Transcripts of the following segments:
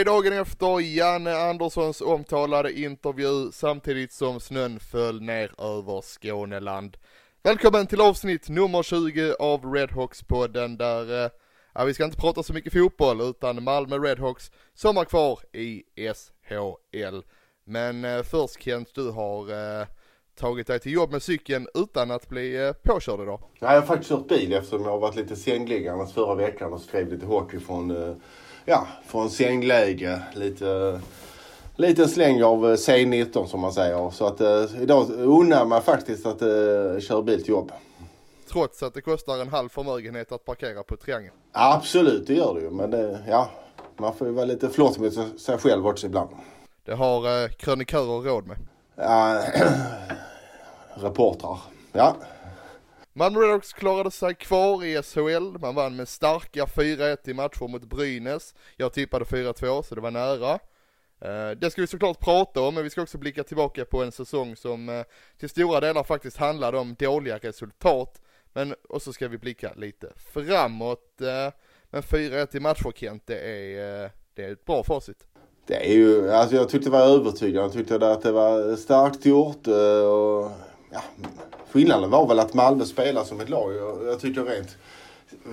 Är dagen efter Janne Anderssons omtalade intervju samtidigt som snön föll ner över Skåneland. Välkommen till avsnitt nummer 20 av Redhawks-podden där, eh, ja vi ska inte prata så mycket fotboll utan Malmö Redhawks som är kvar i SHL. Men eh, först Kent, du har eh, tagit dig till jobb med cykeln utan att bli eh, påkörd idag. Nej, jag har faktiskt kört bil eftersom jag har varit lite sängliggandes förra veckan och skrev lite hockey från, eh, ja, från sängläge. Lite, lite släng av eh, C19 som man säger. Så att eh, idag unnar mig faktiskt att eh, köra bil till jobb. Trots att det kostar en halv förmögenhet att parkera på Triangeln. Absolut, det gör det ju. Men det, ja, man får ju vara lite flott med sig själv också ibland. Det har eh, krönikörer råd med. Ja, reportrar. Ja, Malmö Redhawks klarade sig kvar i SHL. Man vann med starka 4-1 i matcher mot Brynäs. Jag tippade 4-2 så det var nära. Eh, det ska vi såklart prata om, men vi ska också blicka tillbaka på en säsong som eh, till stora delar faktiskt handlade om dåliga resultat. Men, och så ska vi blicka lite framåt. Eh, men 4-1 i matcher Kent, det är, det är ett bra facit. Det är ju, alltså jag tyckte det var övertygande. Jag tyckte att det var starkt gjort. Och, ja, skillnaden var väl att Malmö spelar som ett lag. Jag, jag tycker rent,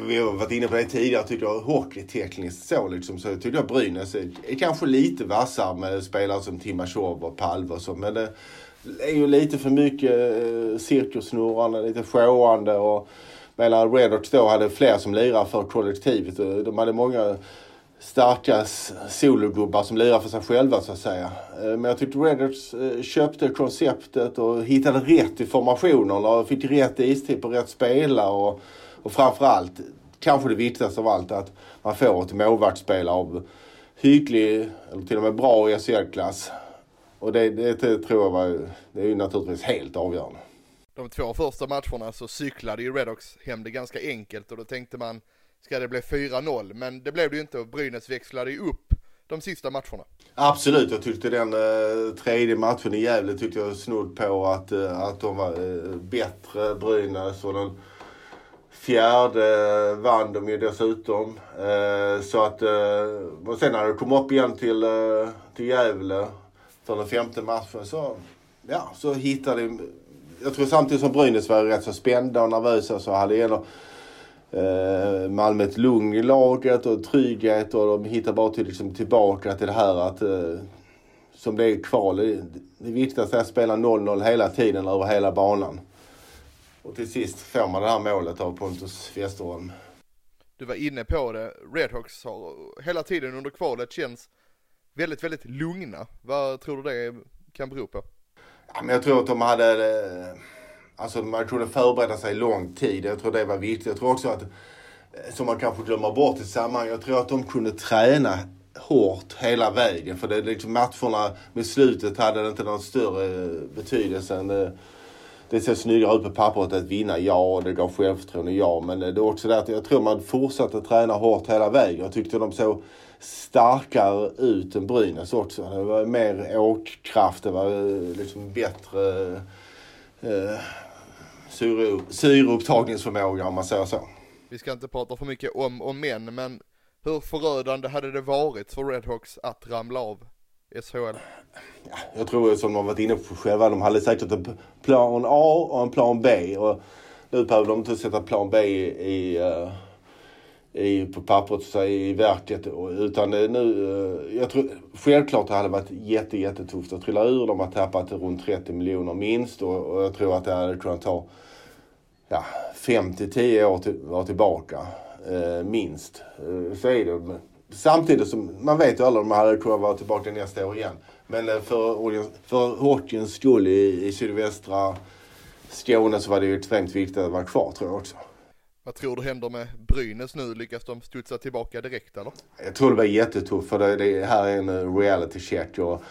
vi har varit inne på det tidigare, jag tycker hockeytekniskt så liksom. Så jag tycker att Brynäs är, är kanske lite vassare med spelare som Timashov och Palve och så. Men det är ju lite för mycket eh, cirkussnurrande, lite showande och medan Redhawks då hade fler som lirar för kollektivet. De hade många starka sologubbar som lirar för sig själva så att säga. Eh, men jag tyckte Redders eh, köpte konceptet och hittade rätt i formationerna och fick rätt istid på rätt spelare och, och framförallt, kanske det viktigaste av allt, att man får ett målvaktsspel av hygglig, eller till och med bra i SHL-klass. Och det, det, det tror jag var, det är ju naturligtvis helt avgörande. De två första matcherna så cyklade ju Redox hem det ganska enkelt och då tänkte man ska det bli 4-0 men det blev det ju inte och Brynäs växlade ju upp de sista matcherna. Absolut, jag tyckte den eh, tredje matchen i Gävle tyckte jag snudd på att, eh, att de var eh, bättre, Brynäs. Och den fjärde eh, vann de ju dessutom. Eh, så att, eh, och sen när de kom upp igen till, eh, till Gävle för den femte matchen så, ja, så hittade de, jag tror samtidigt som Brynäs var rätt så spända och nervösa så hade ändå eh, Malmö ett lugn laget och trygghet och de hittar bara till, liksom, tillbaka till det här att eh, som det är kval. Det, det viktigaste är att spela 0-0 hela tiden över hela banan. Och till sist får man det här målet av Pontus Westerholm. Du var inne på det, Redhawks har hela tiden under kvalet känns väldigt, väldigt lugna. Vad tror du det kan bero på? Ja, men jag tror att de hade, eh, alltså man kunde förbereda sig lång tid. Jag tror det var viktigt. Jag tror också att, eh, som man kanske glömmer bort i sammanhanget, jag tror att de kunde träna hårt hela vägen. För det liksom matcherna med slutet hade inte någon större eh, betydelse än det, det ser snyggare ut på pappret att vinna, ja, och det gav självförtroende, ja. Men det är också det att jag tror man fortsatte träna hårt hela vägen. Jag tyckte de såg starkare ut än Brynäs också. Det var mer åkkraft, det var liksom bättre eh, syre, syreupptagningsförmåga om man säger så. Vi ska inte prata för mycket om och men, men hur förödande hade det varit för Redhawks att ramla av SHL? Jag tror som de har varit inne på själva, de hade säkert en plan A och en plan B. Och nu behöver de inte sätta plan B i, i, eh, i, på pappret så säga, i verket. Utan det nu, eh, jag tror, självklart det hade varit jätte, jättetufft att trilla ur. De har tappat runt 30 miljoner minst och, och jag tror att det hade kunnat ta ja, 5-10 år till, var tillbaka. Eh, minst. Eh, så är det. Men Samtidigt som man vet ju alla om de hade kunnat vara tillbaka nästa år igen. Men eh, för, för hockeyns skull i, i sydvästra Skåne så var det ju extremt viktigt att vara kvar tror jag också. Vad tror du händer med Brynäs nu? Lyckas de studsa tillbaka direkt eller? Jag tror det var jättetufft för det, det här är en eh, reality check. Och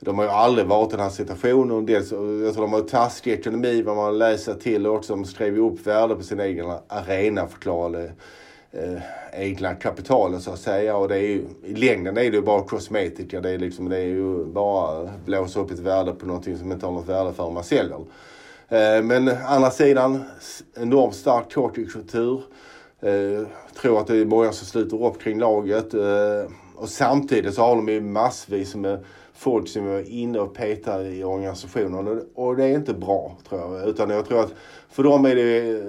de har ju aldrig varit i den här situationen. Dels, eh, jag tror de har taskig ekonomi vad man läser till och också. De skrev ju upp värde på sin egen arena förklarade eh, egna kapitalet så att säga. Och det är ju, i längden är det ju bara kosmetika. Det är, liksom, det är ju bara blåsa upp ett värde på någonting som inte har något värde för man säljer. Eh, men andra sidan, enormt stark hockeykultur. Eh, tror att det är många som sluter upp kring laget. Eh, och samtidigt så har de ju massvis med folk som är inne och petar i organisationen. Och- det är inte bra tror jag. Utan jag tror att för dem är det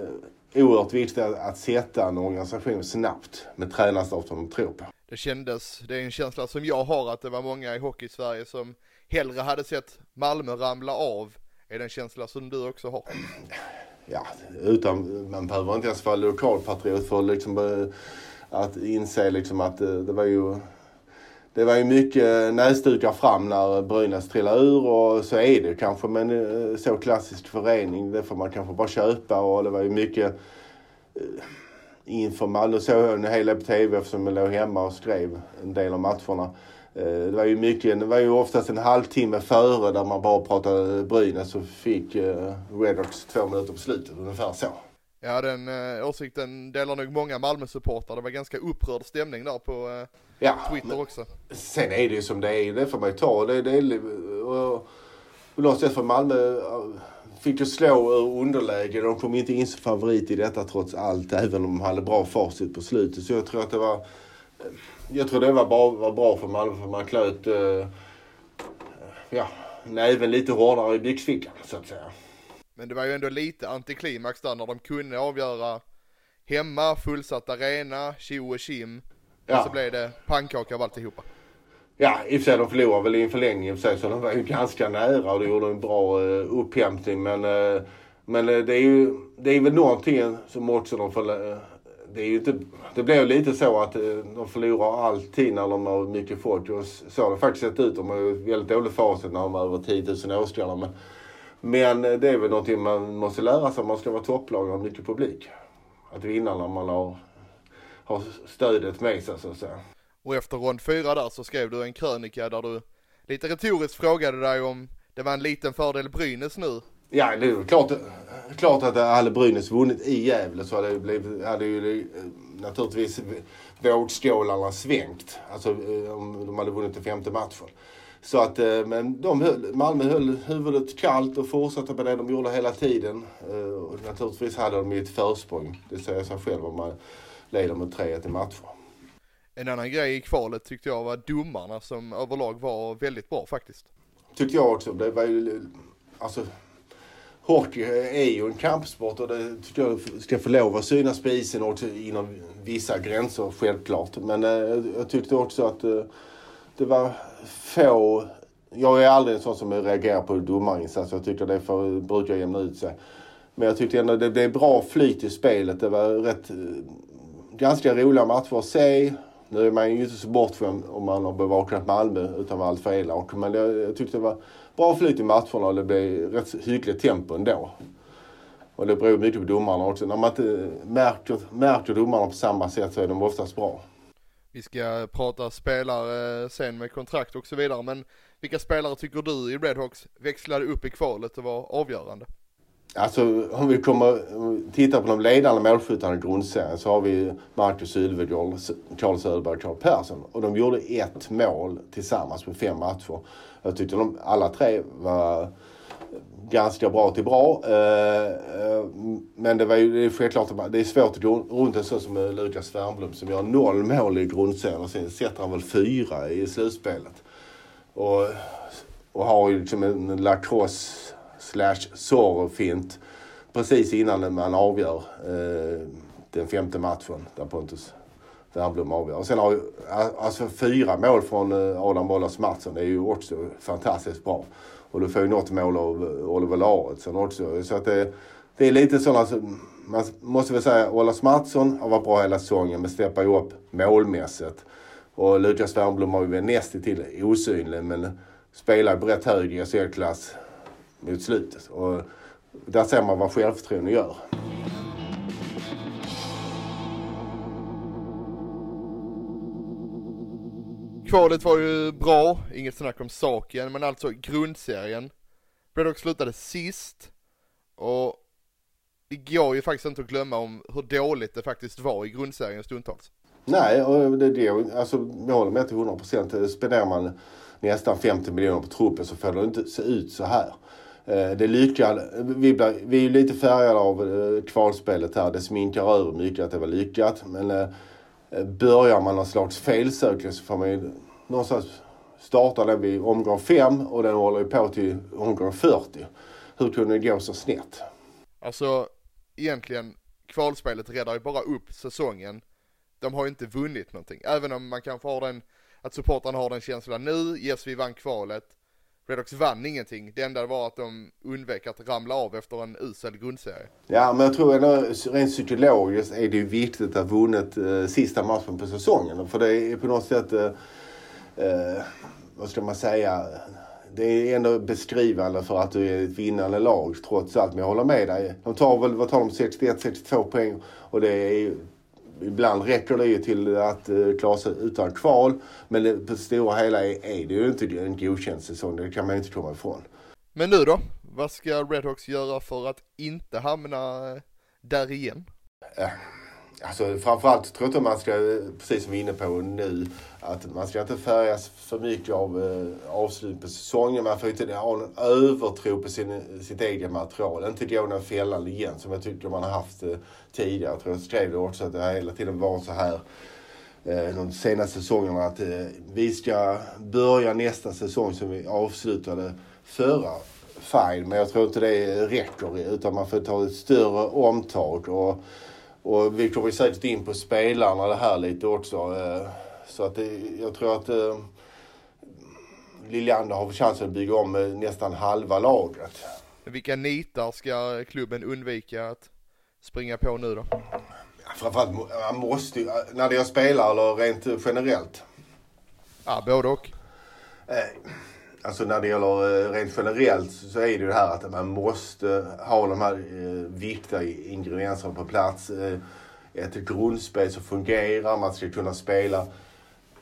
oerhört viktigt att, att sätta en organisation snabbt med tränarstab som de tror på. Det kändes, det är en känsla som jag har att det var många i Hockey-Sverige som hellre hade sett Malmö ramla av. Är det en känsla som du också har? ja, utan, man behöver inte ens vara lokalpatriot för liksom, eh, att inse liksom att eh, det var ju det var ju mycket näsdukar fram när Brynäs trillade ur och så är det kanske men eh, så klassisk förening det får man kanske bara köpa och det var ju mycket inför Malmö såg jag en hel del på TV eftersom jag låg hemma och skrev en del av matcherna. Eh, Det var ju mycket, det var ju oftast en halvtimme före där man bara pratade Brynäs och fick eh, Redhawks två minuter på slutet, ungefär så. Ja den eh, åsikten delar nog många Malmö-supportrar. Det var ganska upprörd stämning där på eh, Ja, Twitter också. sen är det ju som det är, det får man ju ta. Det, det är, och, och någonstans för Malmö fick ju slå ur underläge. De kom inte in som favorit i detta trots allt, även om de hade bra facit på slutet. Så jag tror att det var, jag tror det var bra, var bra för Malmö för man klöt eh, ja, näven lite hårdare i byxfickan så att säga. Men det var ju ändå lite antiklimax där när de kunde avgöra hemma, fullsatt arena, tjo och tjim. Ja. Och så blev det pannkaka av alltihopa. Ja, i och för sig de förlorade väl i en förlängning i och för sig så de var ju ganska nära och de gjorde en bra uh, upphämtning. Men, eh, men eh, det är ju det är väl någonting som också de får... det är ju inte... Det ju lite så att eh, de förlorar alltid när de har mycket folk. Och så har det faktiskt sett ut. De har ju väldigt dåligt facit när de har över 10 000 åskådare. Men, men eh, det är väl någonting man måste lära sig om man ska vara topplag och ha mycket publik. Att vinna när man har, har stödet med sig så att säga. Och efter rond fyra där så skrev du en krönika där du lite retoriskt frågade dig om det var en liten fördel Brynäs nu. Ja, det är klart, klart att hade Brynäs vunnit i Gävle så hade, det blivit, hade ju eh, naturligtvis vågskålarna svängt. Alltså eh, om de hade vunnit den femte matchen. Så att, eh, men de höll, Malmö höll huvudet kallt och fortsatte med det de gjorde hela tiden. Och naturligtvis hade de ju ett försprång. Det säger sig själv om man leder med 3-1 i matcher. En annan grej i kvalet tyckte jag var domarna som överlag var väldigt bra faktiskt. Tyckte jag också. Det var ju, alltså, hockey är ju en kampsport och det tycker jag ska få lov att synas på isen och inom vissa gränser självklart. Men eh, jag tyckte också att eh, det var få jag är aldrig en sån som reagerar på domarinsatser. Jag tycker det för, brukar jämna ut sig. Men jag tyckte ändå det blev bra flyt i spelet. Det var rätt, eh, ganska roliga matcher att se. Nu är man ju inte så bortskämd om man har bevakat Malmö utan var allt för elak. Men jag, jag tyckte det var bra flyt i matcherna och det blev rätt hyggligt tempo ändå. Och det beror mycket på domarna också. När man inte märker, märker domarna på samma sätt så är de oftast bra. Vi ska prata spelare sen med kontrakt och så vidare, men vilka spelare tycker du i Redhawks växlade upp i kvalet och var avgörande? Alltså om vi kommer titta på de ledande målskyttarna i grundserien så har vi Marcus Sylvegård, Carl Söderberg och Carl Persson. Och de gjorde ett mål tillsammans på fem matcher. Jag tyckte de alla tre var ganska bra till bra. Eh, eh, men det var ju det är självklart att det är svårt att gå runt en sån som eh, Lukas Wernbloom som gör noll mål i grundserien och sen sätter han väl fyra i slutspelet. Och, och har ju liksom en lacrosse slash sorrowfint precis innan man avgör eh, den femte matchen där Pontus Wernbloom avgör. Och sen har ju alltså fyra mål från eh, Adam Bollas Mattsson. Det är ju också fantastiskt bra. Och du får ju något mål av eh, Oliver Lauritzen också. Så att det, det är lite sådana som, man måste väl säga Olas Mattsson har varit bra hela säsongen men steppar ju upp målmässigt. Och Lukas Wernbloom har ju varit nästintill osynlig men spela på rätt hög i SHL-klass mot slutet. Och där ser man vad självförtroende gör. Kvalet var ju bra, inget snack om saken, men alltså grundserien. Redhawks slutade sist och det går ju faktiskt inte att glömma om hur dåligt det faktiskt var i grundserien stundtals. Nej, och det är det. Alltså, jag håller med till 100 procent. Spenderar man nästan 50 miljoner på truppen så får det inte se ut så här. Eh, det lyckade, vi, blir, vi är ju lite färgade av eh, kvalspelet här. Det sminkar över mycket att det var lyckat. Men eh, börjar man någon slags felsökning så får man ju någonstans starta den vid omgång 5 och den håller ju på till omgång 40. Hur kunde det gå så snett? Alltså egentligen, kvalspelet räddar ju bara upp säsongen. De har ju inte vunnit någonting, även om man kanske har den, att supportrarna har den känslan nu, yes vi vann kvalet. Redox vann ingenting, det enda var att de undvek att ramla av efter en usel grundserie. Ja, men jag tror ändå rent psykologiskt är det ju viktigt att ha vunnit eh, sista matchen på säsongen. För det är på något sätt, eh, eh, vad ska man säga, det är ändå beskrivande för att du är ett vinnande lag trots allt. Men jag håller med dig. De tar väl, vad tar de, 61-62 poäng och det är ju Ibland räcker det ju till att klara sig utan kval. Men det, på det stora hela är, är det ju inte en godkänd säsong. Det kan man inte komma ifrån. Men nu då? Vad ska Redhawks göra för att inte hamna eh, där igen? Alltså framförallt tror jag inte man ska, precis som vi är inne på nu, att man ska inte färgas för mycket av eh, avslut på säsongen. Man får inte ha en övertro på sin, sitt eget material. Inte gå den fällan igen som jag tycker man har haft eh, tidigare. Jag tror jag skrev det också att det hela tiden varit så här eh, de senaste säsongerna att eh, vi ska börja nästa säsong som vi avslutade förra. Fine, men jag tror inte det räcker utan man får ta ett större omtag. Och, och vi kommer säkert in på spelarna det här lite också. eh, Så att det, jag tror att eh, Liljander har chansen att bygga om eh, nästan halva lagret. Vilka nitar ska klubben undvika att springa på nu då? Ja, Framförallt, man måste ju, när det är spelare eller rent generellt. Ja, både och. Eh, Alltså när det gäller eh, rent generellt så är det ju det här att man måste ha de här eh, viktiga ingredienserna på plats. Eh, ett grundspel som fungerar, man ska kunna spela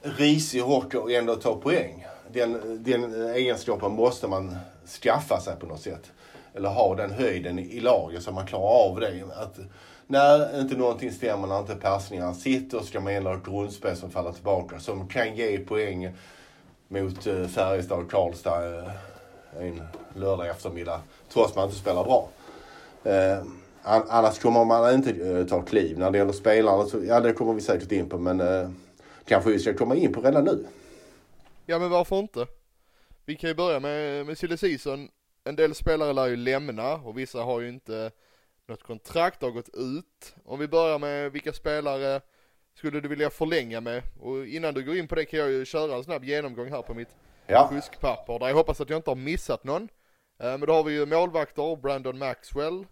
risig hockey och ändå ta poäng. Den, den egenskapen måste man skaffa sig på något sätt. Eller ha den höjden i laget så man klarar av det. Att när inte någonting stämmer, när inte passningarna sitter, ska man ändå ha ett grundspel som faller tillbaka. Som kan ge poäng mot eh, Färjestad och Karlstad eh, en lördag eftermiddag. Trots att man inte spelar bra. Eh, annars kommer man inte ta kliv. När det gäller spelarna så, ja det kommer vi säkert in på men kanske vi ska komma in på redan nu. Ja men varför inte? Vi kan ju börja med, med silly season. En del spelare lär ju lämna och vissa har ju inte något kontrakt, har gått ut. Om vi börjar med vilka spelare skulle du vilja förlänga med? Och innan du går in på det kan jag ju köra en snabb genomgång här på mitt Ja, fuskpapper där jag hoppas att jag inte har missat någon. Eh, Men då har vi ju målvakter, Brandon Maxwell.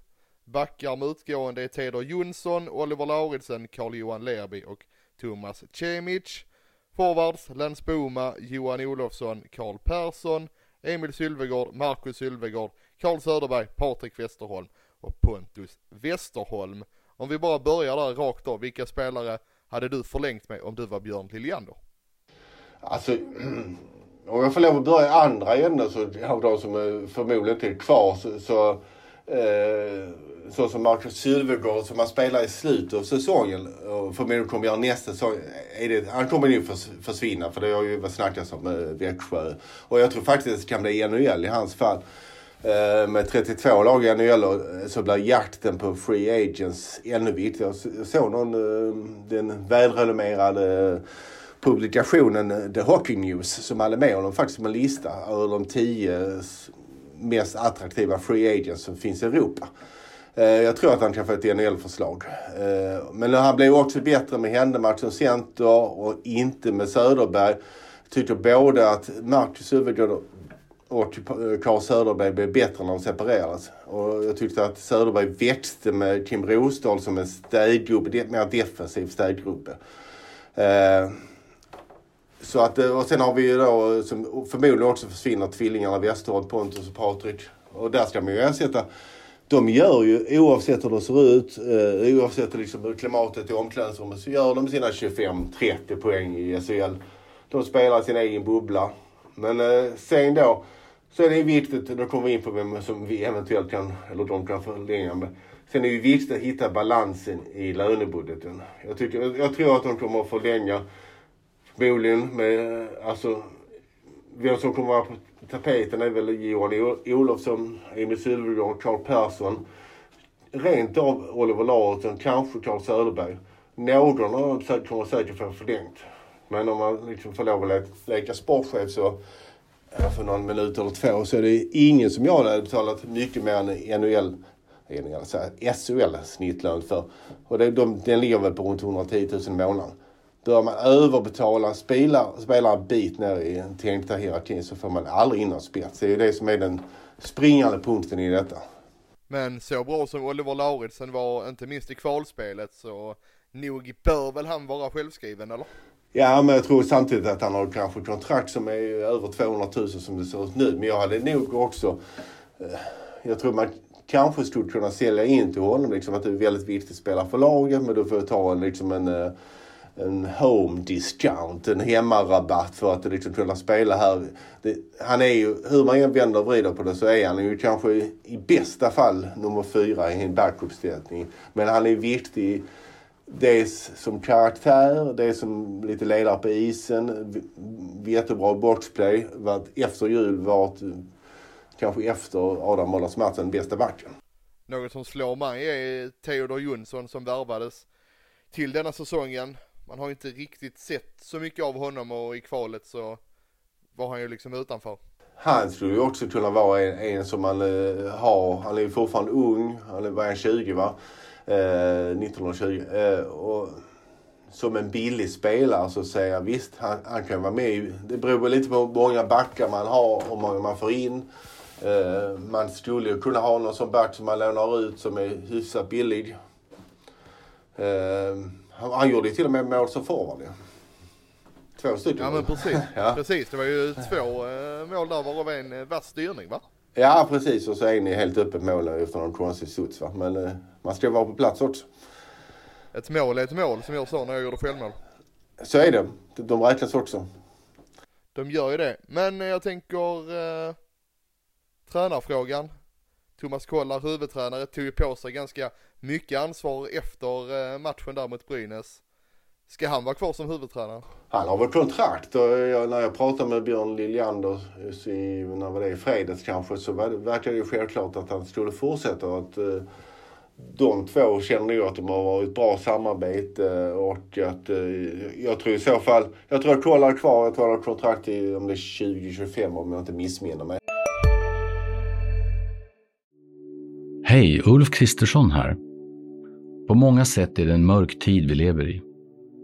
Backar med utgående är Teodor Jonsson, Oliver Lauridsen, Carl-Johan Lerby och Thomas Cemic. Forwards, Lens Boma, Johan Olofsson, Karl Persson, Emil Sylvegård, Marcus Sylvegård, Karl Söderberg, Patrik Westerholm och Pontus Westerholm. Om vi bara börjar där rakt av, vilka spelare hade du förlängt med om du var Björn Liljander? alltså om jag får lov att börja i andra änden så av de som är förmodligen inte är kvar så, så eh, så som Marcus Sylvegård som han spelar i slutet av säsongen och förmodligen kommer göra nästa säsong. Är det, han kommer ju försvinna för det har ju varit snackas om eh, Växjö. Och jag tror faktiskt att det kan bli NHL i hans fall. Eh, med 32 lag i NHL eh, så blir jakten på free agents ännu viktigare. Jag såg någon, eh, den välrenommerade publikationen The Hockey News som hade med honom faktiskt som en lista över de tio mest attraktiva free agents som finns i Europa. Jag tror att han kan få ett NHL-förslag. Men han blev också bättre med Händemark som center och inte med Söderberg. Jag tycker både att Marcus Hufvudgård och typ, eh, Carl Söderberg blev bättre när de separerades. Och jag tyckte att Söderberg växte med Kim Rosdahl som en städgubbe, en mer defensiv städgubbe. Eh, Så att, eh, och sen har vi ju då som förmodligen också försvinner tvillingarna Westerholm, Pontus och Patrik. Och där ska man ju ersätta de gör ju, oavsett hur det ser ut, eh, oavsett liksom hur klimatet i omklädningsrummet, så gör de sina 25-30 poäng i SHL. De spelar sin egen bubbla. Men eh, sen då, så är det viktigt, då kommer vi in på vem som vi eventuellt kan, eller de kan förlänga med. Sen är det viktigt att hitta balansen i lönebudgeten. Jag, tycker, jag tror att de kommer att förlänga förmodligen med, alltså, vem som kommer att vara på tapeten är väl Johan Olofsson, Emil Sylvegård, Carl Persson. Rent av Oliver Larsson, kanske Carl Söderberg. Någon av dem kommer säkert få förlängt. Men om man liksom får lov att leka sportchef så för någon minut eller två så är det ingen som jag hade betalat mycket mer än NHL alltså SHL snittlön för. Och det, de, den ligger väl på runt 110 000 i månaden. Bör man överbetala spelare, spelare en bit ner i den tänkta hierarkin så får man aldrig in någon spets. Det är ju det som är den springande punkten i detta. Men så bra som Oliver Lauritsen var, inte minst i kvalspelet, så nog bör väl han vara självskriven eller? Ja, men jag tror samtidigt att han har kanske kontrakt som är över 200 000 som det ser ut nu. Men jag hade nog också, eh, jag tror man kanske skulle kunna sälja in till honom liksom att det är väldigt viktigt att spela för laget men du får ta en, liksom en eh, en home discount, en hemmarabatt för att liksom kunna spela här. Det, han är ju, hur man än vänder och vrider på det så är han ju kanske i, i bästa fall nummer fyra i en backuppställning. Men han är viktig dels som karaktär, dels som lite ledare på isen, jättebra boxplay. Efter jul varit kanske efter Adam Mollers matchen bästa backen. Något som slår mig är Theodor Jonsson som värvades till denna säsongen man har inte riktigt sett så mycket av honom och i kvalet så var han ju liksom utanför. Han skulle ju också kunna vara en, en som man eh, har. Han är ju fortfarande ung. Han är bara 20 va? Eh, 1920. Eh, och som en billig spelare så säger jag visst, han, han kan vara med. Det beror lite på hur många backar man har och hur många man får in. Eh, man skulle ju kunna ha någon som back som man lånar ut som är hyfsat billig. Eh, han gjorde ju till och med mål som forward Två stycken. Ja men precis. ja. precis. Det var ju två mål där varav en vass styrning va? Ja precis och så en i helt öppet mål efter någon konstig studs va. Men äh, man ska vara på plats också. Ett mål är ett mål som jag sa när jag gjorde självmål. Så är det. De räknas också. De gör ju det. Men jag tänker eh, tränarfrågan. Thomas Kollar, huvudtränare, tog ju på sig ganska mycket ansvar efter eh, matchen där mot Brynäs. Ska han vara kvar som huvudtränare? Han har väl kontrakt och jag, när jag pratade med Björn Liljander i, när var det, i fredags kanske så det, verkade det självklart att han skulle fortsätta. Och att, eh, de två känner ju att de har varit bra samarbete och att eh, jag tror i så fall, jag tror att Kolla är kvar, jag tror han har kontrakt i om det är 2025 om jag inte missminner mig. Hej, Ulf Kristersson här. På många sätt är det en mörk tid vi lever i.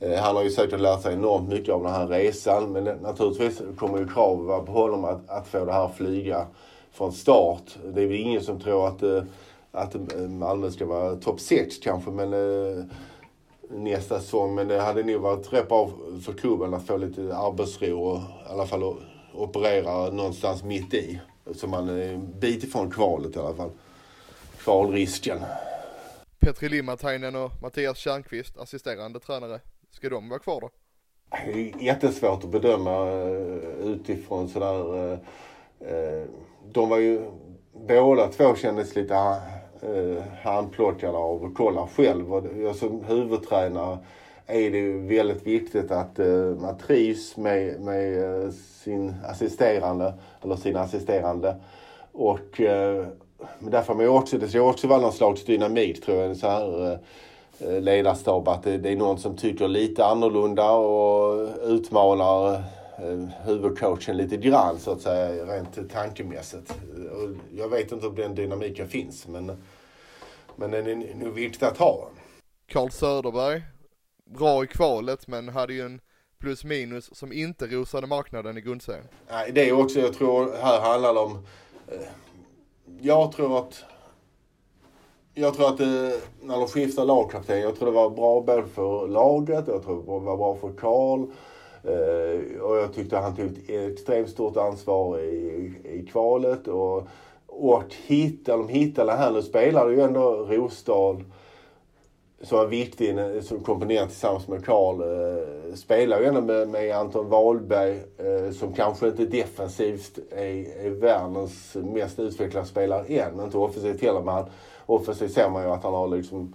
Eh, han har ju säkert lärt sig enormt mycket av den här resan men naturligtvis kommer ju krav på honom att, att få det här att flyga från start. Det är väl ingen som tror att, eh, att eh, Malmö ska vara topp 6 kanske men nästa säsong. Men det hade nog varit rätt bra för klubben att få lite arbetsro och i alla fall operera någonstans mitt i. Så man är en bit ifrån kvalet i alla fall. Kvalrisken. Petri Limatainen och Mattias Kärnqvist, assisterande tränare. Ska de vara kvar då? Det är jättesvårt att bedöma eh, utifrån sådär eh, eh, de var ju båda två kändes lite handplockade av Kolla själv. Och jag som huvudtränare är det ju väldigt viktigt att man trivs med, med sin assisterande eller sina assisterande. Och men därför man också, det ska också vara någon slags dynamik tror jag. Så här, ledarstab att det, det är någon som tycker lite annorlunda och utmanar eh, huvudcoachen lite grann så att säga rent tankemässigt. Jag vet inte om den dynamiken finns men, men den är nog viktig att ha. Carl Söderberg, bra i kvalet men hade ju en plus minus som inte rosade marknaden i grundserien. Nej, det är också, jag tror här handlar det om... Eh, jag tror att... Jag tror att det, när de skiftar lagkapten, jag tror det var bra både för laget, jag tror det var bra för Karl. Eh, och jag tyckte han tog ett extremt stort ansvar i, i kvalet. Och, och hitta, de hittade här, nu spelade ju ändå Rosdahl som var viktig som komponent tillsammans med Karl. Eh, spelar ju ändå med, med Anton Wahlberg eh, som kanske inte defensivt är, är världens mest utvecklade spelare än. Inte offensivt heller men offensivt ser man ju att han har liksom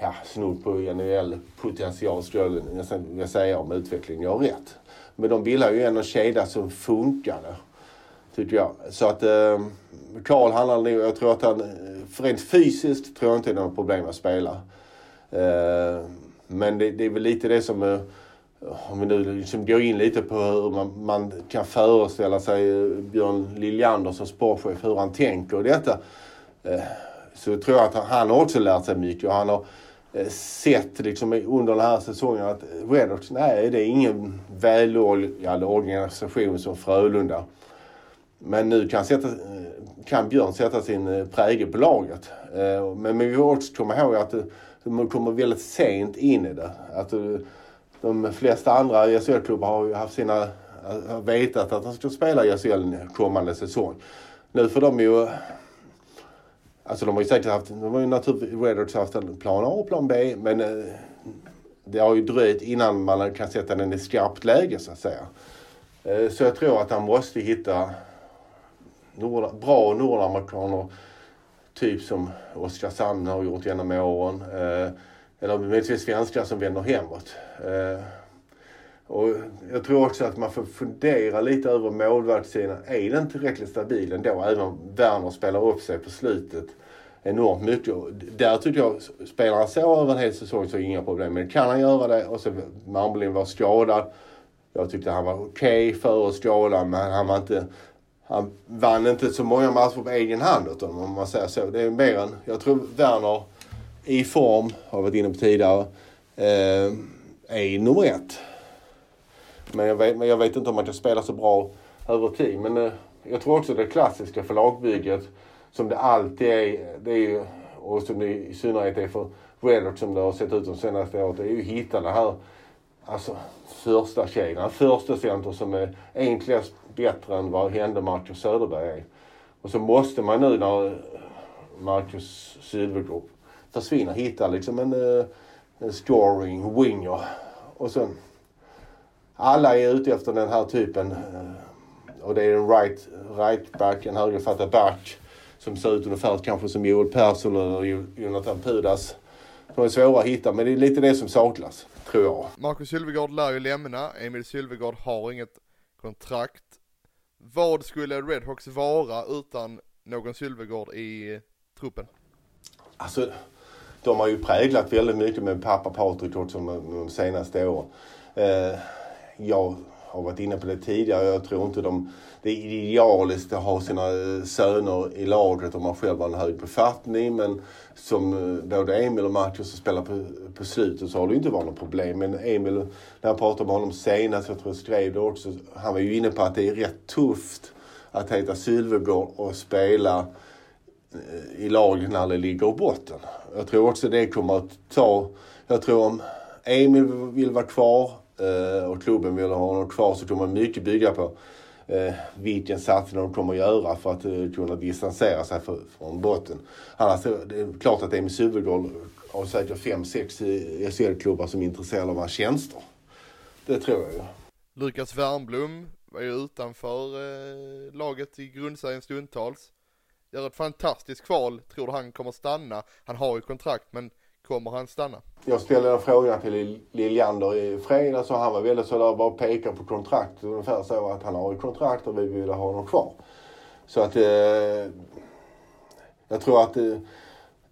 ja, snudd på generell potential skulle jag vilja säga om utvecklingen gör rätt. Men de bildar ju ändå en kedja som funkade. Tycker jag. Så att eh, Karl handlar nog, jag tror att han, rent fysiskt tror jag inte det är något problem att spela. Eh, men det, det, är väl lite det som, eh, om vi nu liksom går in lite på hur man, man kan föreställa sig eh, Björn Liljander som sportchef, hur han tänker och detta. Eh, så tror jag att han, har också lärt sig mycket och han har eh, sett liksom under den här säsongen att Redox, nej det är ingen väloljad organisation som Frölunda. Men nu kan, sätta, eh, kan Björn sätta sin prägel på laget. Men vi får också komma ihåg att de kommer väldigt sent in i det. Att de flesta andra SHL-klubbar har ju haft sina, har vetat att de ska spela i SHL kommande säsong. Nu får de ju Alltså de har ju säkert haft, de har ju naturligtvis haft en plan A och plan B men eh, det har ju dröjt innan man kan sätta den i skarpt läge så att säga. Eh, så jag tror att han måste hitta nord, bra nordamerikaner. Typ som Oskarshamn har gjort genom åren. Eh, eller möjligtvis svenskar som vänder hemåt. Eh, och jag tror också att man får fundera lite över målvaktssidan. Är den tillräckligt stabil ändå? Även om Werner spelar upp sig på slutet enormt mycket. Där tycker jag, spelar han så över en hel säsong så är det inga problem. Men kan han göra det och så Marmelin var skadad. Jag tyckte han var okej okay före skadan men han var inte han vann inte så många matcher på egen hand utan om man säger så. Det är mer än, jag tror Werner i form, har varit inne på tidigare, eh, är nummer ett. Men jag, vet, men jag vet inte om man kan spela så bra över tid. Men eh, jag tror också det klassiska för lagbygget som det alltid är, det är ju, och som det i synnerhet är för Redhawk som det har sett ut de senaste åren, det är ju att hitta det här alltså, första kedjan, första center som är enklast bättre än vad hände Marcus Söderberg är. Och så måste man nu när eh, Marcus Sylvegrupp försvinner hitta liksom en, eh, en scoring winger. Och sen alla är ute efter den här typen. Eh, och det är en right, right back, en högerfattad back som ser ut ungefär kanske som Joel Persson eller Jonathan Pudas. De är svåra att hitta men det är lite det som saknas, tror jag. Marcus Sylvegård lär ju lämna, Emil Sylvegård har inget kontrakt. Vad skulle Redhawks vara utan någon Sylvegård i truppen? Alltså, de har ju präglat väldigt mycket med pappa Patrik också de senaste åren. Eh, jag har varit inne på det tidigare. Jag tror inte de, det är idealiskt att ha sina eh, söner i laget om man själv har en hög befattning. Men som eh, både Emil och Marcus som spelar på, på slutet så har det inte varit något problem. Men Emil, när jag pratade med honom senast, jag tror jag skrev det också, han var ju inne på att det är rätt tufft att heta Sylvegård och spela eh, i lag när det ligger i botten. Jag tror också det kommer att ta, jag tror om Emil vill vara kvar Eh, och klubben vill ha honom kvar så kommer mycket bygga på eh, vilken satsning de kommer att göra för att eh, kunna distansera sig för, från botten. Annars är klart att Emil Sylvegård har säkert fem, sex eh, SHL-klubbar som är intresserade av hans tjänster. Det tror jag ju. Lukas Wernblom var ju utanför eh, laget i grundserien stundtals. Gör ett fantastiskt kval, tror du han kommer stanna? Han har ju kontrakt men Kommer han stanna? Jag ställde en fråga till Liljander i fredags och han var väldigt sådär bara pekade på kontrakt. Ungefär så att han har ett kontrakt och vi vill ha honom kvar. Så att eh, jag tror att eh,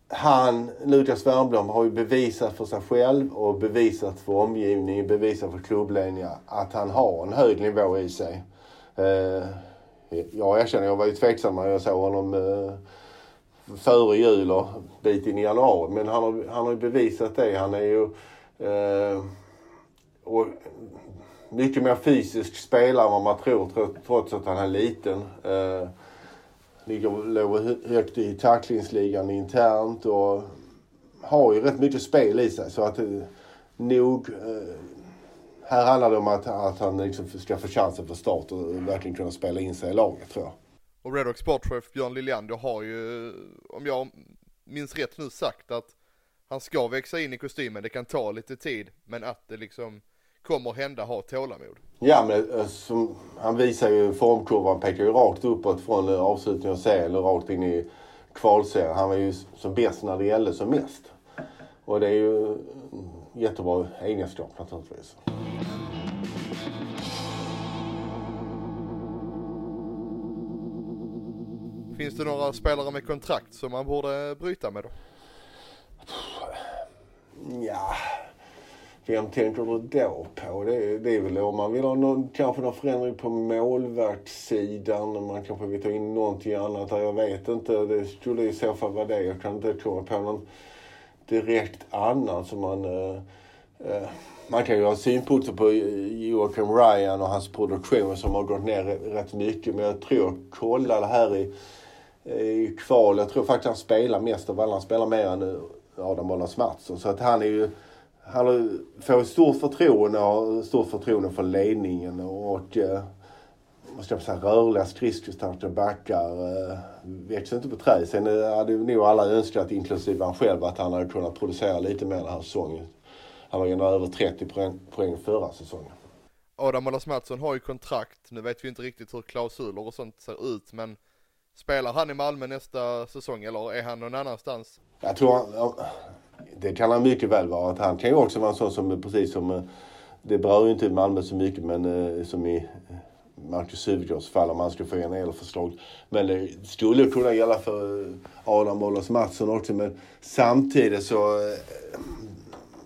han, Lukas Wernbloom, har ju bevisat för sig själv och bevisat för omgivningen, bevisat för klubbledningen att han har en hög nivå i sig. Eh, jag erkänner, jag var ju tveksam när jag såg honom eh, före jul och bit in i januari. Men han har, han har ju bevisat det. Han är ju eh, och mycket mer fysisk spelare än vad man tror trots att han är liten. Eh, ligger låg högt i tacklingsligan internt och har ju rätt mycket spel i sig. Så att eh, nog... Eh, här handlar det om att, att han liksom ska få chansen för start och verkligen kunna spela in sig i laget tror jag. Och Red sportchef Björn Liljander har ju, om jag minns rätt nu, sagt att han ska växa in i kostymen, det kan ta lite tid, men att det liksom kommer hända, ha tålamod. Ja, men eh, som, han visar ju formkurvan, pekar ju rakt uppåt från eh, avslutningen av serien och rakt in i kvalserien. Han var ju som bäst när det gällde som mest. Och det är ju mm, jättebra egenskap naturligtvis. Finns det några spelare med kontrakt som man borde bryta med då? Ja, vem tänker du då på? Det, det är väl om man vill ha någon, kanske någon förändring på målvaktssidan. Man kanske vill ta in någonting annat där. Jag vet inte. Det skulle i så fall vara det. Jag kan inte komma på någon direkt annan som man... Eh, eh, man kan ju ha synpunkter på Joakim Ryan och hans produktion som har gått ner rätt mycket. Men jag tror, kolla det här i, Eh, i kval. Jag tror faktiskt han spelar mest av alla. Han spelar mer än eh, Adam Ollas Mattsson. Så att han är ju han får stort förtroende och stort förtroende för ledningen och eh, vad ska man säga, rörliga skridskostarka backar eh, växer inte på träd. Sen eh, hade nog alla önskat, inklusive han själv, att han hade kunnat producera lite mer den här säsongen. Han var ju över 30 poäng, poäng förra säsongen. Adam Ollas Mattsson har ju kontrakt. Nu vet vi inte riktigt hur klausuler och sånt ser ut, men spelar han i Malmö nästa säsong eller är han någon annanstans? Jag tror han, det kan han mycket väl vara. Att han kan ju också vara en sån som, precis som, eh, det berör ju inte Malmö så mycket, men eh, som i eh, Marcus Suvegårds fall om han skulle få en elförslag. Men det skulle kunna gälla för Adam Ollos Mattsson också. Men samtidigt så,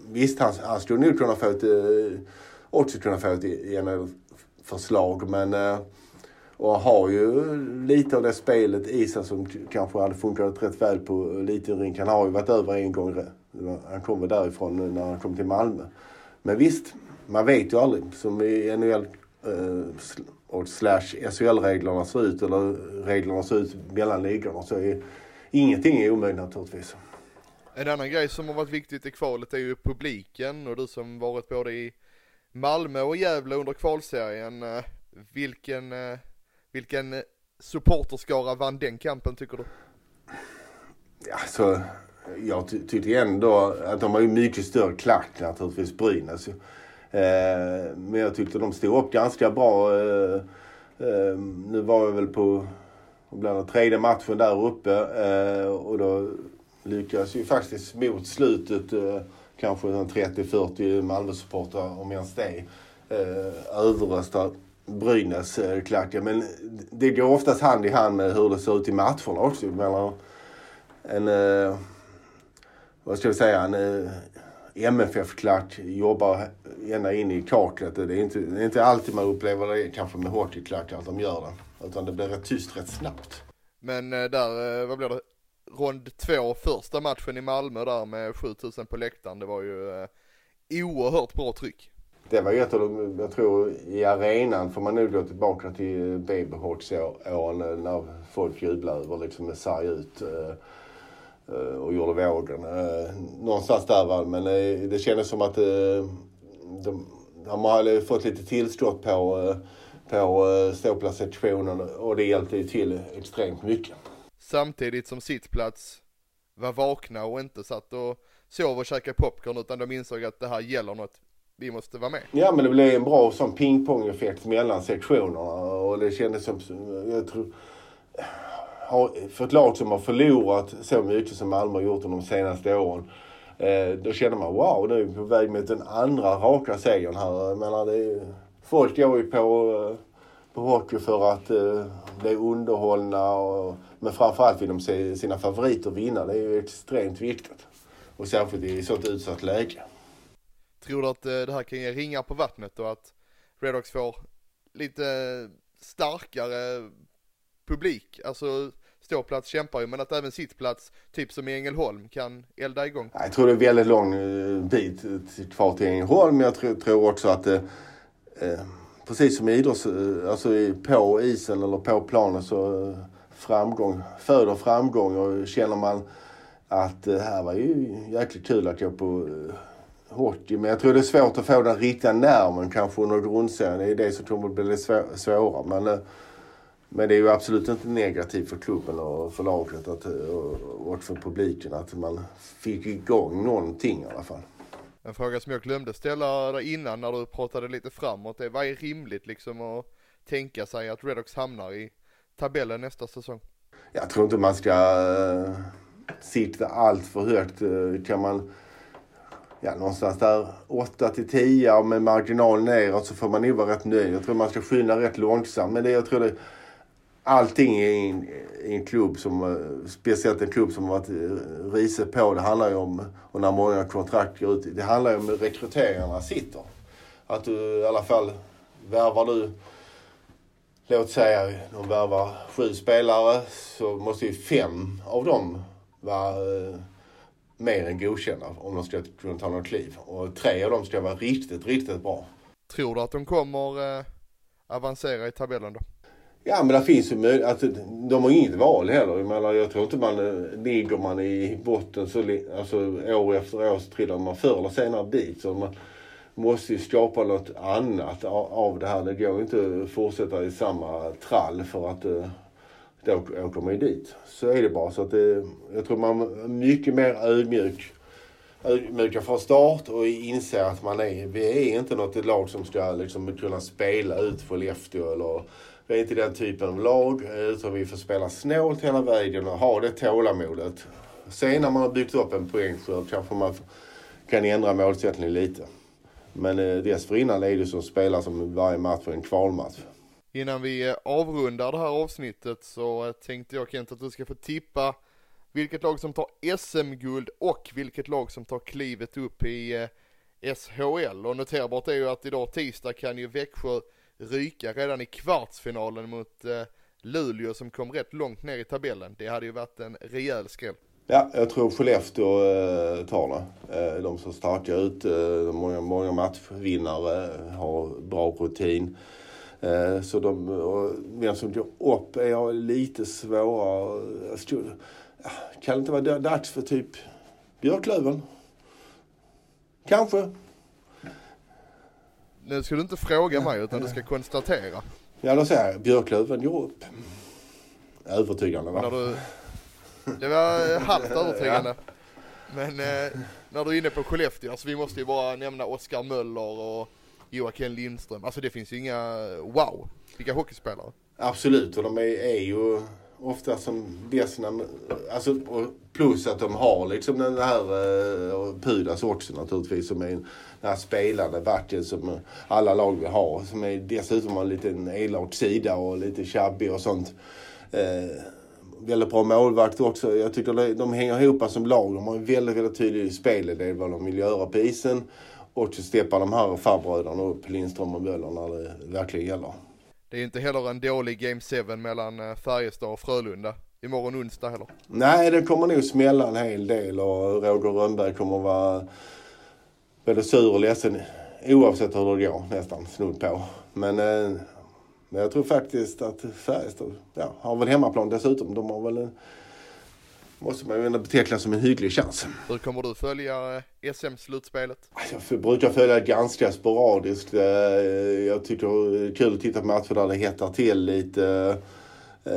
visst han, han skulle nog kunna få ett, också kunna få ett e-, e-, e-, förslag Men och har ju lite av det spelet i sig som kanske hade funkat rätt väl på liten rink. Han har ju varit över en gång. Han kommer därifrån när han kom till Malmö. Men visst, man vet ju aldrig. Som i NHL eh, och slash SHL-reglerna ser ut, eller reglerna ser ut mellan ligorna, så är ingenting är omöjligt naturligtvis. En annan grej som har varit viktigt i kvalet är ju publiken och du som varit både i Malmö och Gävle under kvalserien. Eh, vilken eh, vilken eh, supporterskara vann den kampen tycker du? Alltså, jag ty tyckte ändå att de har ju mycket större klack naturligtvis, Brynäs. Eh, men jag tyckte de stod upp ganska bra. Eh, eh, nu var jag väl på bland tredje matchen där uppe eh, och då lyckades ju faktiskt mot slutet eh, kanske 30-40 Malmö-supportrar, om ens det, eh, överrösta Brynäs-klacken. Eh, Men det går oftast hand i hand med hur det ser ut i matcherna också. Mellan en, eh, vad ska vi säga, en eh, MFF-klack jobbar ända in i kaklet. Det är, inte, det är inte alltid man upplever det kanske med hockeyklackar att de gör det. Utan det blir rätt tyst rätt snabbt. Men där, vad blir det? Rond två, första matchen i Malmö där med 7000 på läktaren. Det var ju oerhört bra tryck det var ju ett av de, jag tror i arenan får man nog gå tillbaka till Babyhawks-åren eh, när folk jublade över liksom det sarg ut eh, eh, och gjorde vågen. Någonstans där var men det kändes som att de, de hade fått lite tillskott på, på ståplatssektionen och det hjälpte ju till extremt mycket. Samtidigt som sittplats var vakna och inte satt och sov och käkade popcorn utan de insåg att det här gäller något vi måste vara med. Ja men det blev en bra sån pingpong-effekt mellan sektionerna och det kändes som, jag tror, för ett lag som har förlorat så mycket som Malmö har gjort under de senaste åren. Eh, då känner man wow, nu är vi på väg mot den andra raka segern här. Jag menar, det är, folk går ju på, eh, på hockey för att eh, bli underhållna. Och, men framförallt vill de se sina favoriter vinna. Det är ju extremt viktigt. Och särskilt i ett sånt utsatt läge. Tror du att eh, det här kan ge ringar på vattnet och att Redhawks får lite starkare publik? Alltså ståplats kämpar ju men att även sittplats, typ som i Ängelholm, kan elda igång. Jag tror det är väldigt lång eh, bit kvar till Ängelholm. Men jag tror, tror också att det, eh, precis som i idrotts, alltså på isen eller på planen så framgång föder framgång och känner man att det här var ju jäkligt kul att gå på hockey. Men jag tror det är svårt att få den riktiga nerven kanske under grundserien. Det är det som kommer att bli svå- svårare. Men, eh, men det är ju absolut inte negativt för klubben och för laget att, och, och för publiken att man fick igång någonting i alla fall. En fråga som jag glömde ställa innan när du pratade lite framåt är vad är rimligt liksom att tänka sig att Redhawks hamnar i tabellen nästa säsong? Jag tror inte man ska uh, sitta allt för högt. Kan man ja, någonstans där 8 till 10 med marginal neråt så får man nog vara rätt nöjd. Jag tror man ska skynda rätt långsamt. Men det, jag tror det allting i en, i en klubb som, eh, speciellt en klubb som har varit eh, risig på, det handlar ju om, och när många kontrakt går ut, det handlar ju om hur rekryteringarna sitter. Att du i alla fall värvar du, låt säga de värvar sju spelare så måste ju fem av dem vara eh, mer än godkända om de ska kunna ta något kliv. Och tre av dem ska vara riktigt, riktigt bra. Tror du att de kommer eh, avancera i tabellen då? Ja men det finns ju möjlighet. Alltså, de har inget val heller. Jag, menar, jag tror inte man eh, ligger man i botten så alltså, år efter år så trillar man förr eller senare dit. Så man måste ju skapa något annat av, det här. Det går inte att fortsätta i samma trall för att eh, då åker man ju dit. Så är det bara. Så att det, jag tror man är mycket mer ödmjuk ödmjuka från start och inser att man är, vi är inte något lag som ska liksom kunna spela ut Skellefteå eller vi är inte den typen av lag utan vi får spela snålt hela vägen och ha det tålamodet. Sen när man har byggt upp en poängskörd kanske man kan ändra målsättningen lite. Men eh, dessförinnan är det som spelar som varje match är en kvalmatch. Innan vi eh, avrundar det här avsnittet så eh, tänkte jag Kent att du ska få tippa vilket lag som tar SM-guld och vilket lag som tar klivet upp i eh, SHL. Och noterbart är ju att idag tisdag kan ju Växjö ryka redan i kvartsfinalen mot Luleå som kom rätt långt ner i tabellen. Det hade ju varit en rejäl skräll. Ja, jag tror Skellefteå eh, tar det. Eh, de som startar ut. Eh, många, många matchvinnare har bra rutin. Eh, så de, och vem som går upp är jag lite svårare. Ja, kan det inte vara dags för typ Björklöven? Kanske. Nu ska du inte fråga mig utan du ska konstatera. Ja, då säger jag Björklöven går upp. Övertygande va? Du, det var halvt övertygande. Men eh, när du är inne på Skellefteå, alltså vi måste ju bara nämna Oskar Möller och Joakim Lindström. Alltså det finns ju inga, wow, vilka hockeyspelare. Absolut, och de är, är ju ofta som bäst när, alltså, Plus att de har liksom den här, eh, Pudas också naturligtvis, som är den här spelande backen som alla lag vill ha. Som är dessutom har en liten elak sida och lite tjabbig och sånt. Eh, väldigt bra målvakt också. Jag tycker de, de hänger ihop som lag. De har en väldigt, väldigt tydlig spelidé vad de vill göra på isen. Och så steppar de här farbröderna upp, Lindström och Möller, när det verkligen gäller. Det är inte heller en dålig Game 7 mellan eh, Färjestad och Frölunda imorgon onsdag heller. Nej, det kommer nog smälla en hel del och Roger Rönnberg kommer vara både sur och ledsen oavsett hur det går nästan, snudd på. Men, eh, men jag tror faktiskt att Färjestad ja, har väl hemmaplan dessutom. De har väl, måste man ju ändå beteckna som en hygglig chans. Hur kommer du följa eh, SM-slutspelet? Jag f- brukar följa ganska sporadiskt. Eh, Jag tycker det är kul att titta på matcher där det hettar till lite. Eh,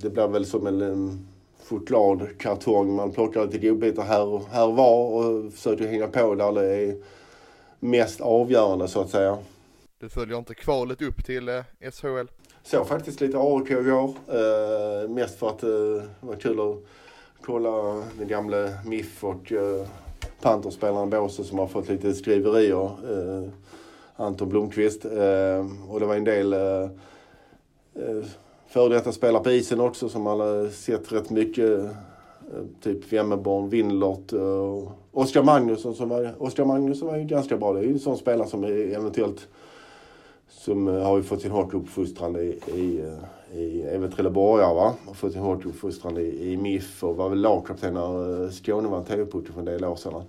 Det blir väl som en, chokladkartong. Man plockar lite godbitar här och, här och var och försöker hänga på där det är mest avgörande så att säga. Du följer inte kvalet upp till SHL? Såg faktiskt lite AIK igår. Eh, mest för att det var kul att kolla den gamle Miff och eh, Panthers-spelaren Båse som har fått lite skriverier. Eh, Anton Blomqvist. Eh, och det var en del före detta spelare på isen också som man har sett rätt mycket. Typ Wemmerborn, Windlert och Oskar Magnusson som var, Oskar Magnusson var ju ganska bra. Det är ju en sån spelare som eventuellt som eh, har ju fått sin hockeyuppfostran i, i, eh, i även Trelleborgare va? Har fått sin hockeyuppfostran i, i MIF och var väl lagkapten när eh, Skåne vann TV-pucken för en del år sedan.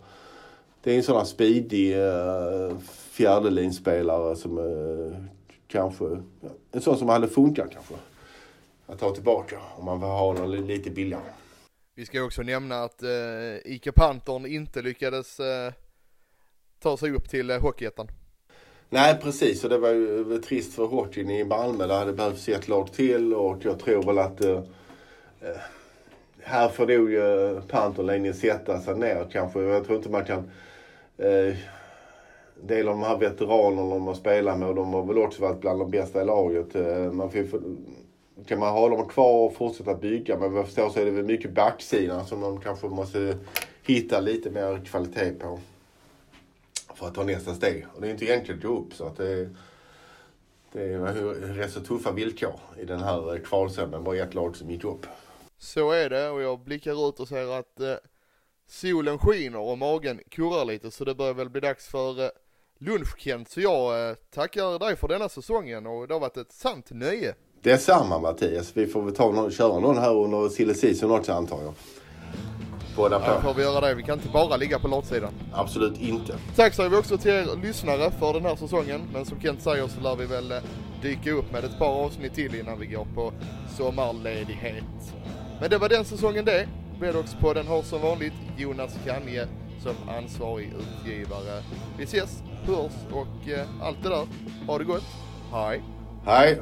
Det är en sån här speedig uh, fjärdelinspelare som uh, kanske, ja, en sån som hade funkat kanske. Att ta tillbaka om man vill ha någon lite billigare. Vi ska också nämna att uh, ICA Pantern inte lyckades uh, ta sig upp till uh, Hockeyettan. Nej precis och det var ju eh, trist för hockeyn i Malmö. Där hade behövts ett lag till och jag tror väl att eh, eh här får nog eh, ju Pantherlinjen sätta sig ner kanske. Jag tror inte man kan eh, del av de här veteranerna de har spelat med och de har väl också varit bland de bästa i laget. Eh, man får, kan man ha dem kvar och fortsätta bygga men vad jag förstår så är det väl mycket backsidan som de kanske måste hitta lite mer kvalitet på för att ta nästa steg. Och det är inte enkelt att gå upp så att det, det är rätt så tuffa villkor i den här kvalserien. Bara ett lag som gick upp. Så är det och jag blickar ut och ser att eh, solen skiner och magen kurrar lite så det börjar väl bli dags för eh, lunch Kent. Så jag eh, tackar dig för denna säsongen och det har varit ett sant nöje. Detsamma Mattias. Vi får väl ta någon, köra någon här under silly också antar jag. På. Ja, får vi göra det. Vi kan inte bara ligga på låtsidan. Absolut inte. Tack säger vi också till er lyssnare för den här säsongen. Men som Kent säger så lär vi väl eh, dyka upp med ett par avsnitt till innan vi går på sommarledighet. Men det var den säsongen det. Redhawks-podden har som vanligt Jonas Kanje som ansvarig utgivare. Vi ses, hörs och eh, allt det där. Ha det gott. Hej. Hej.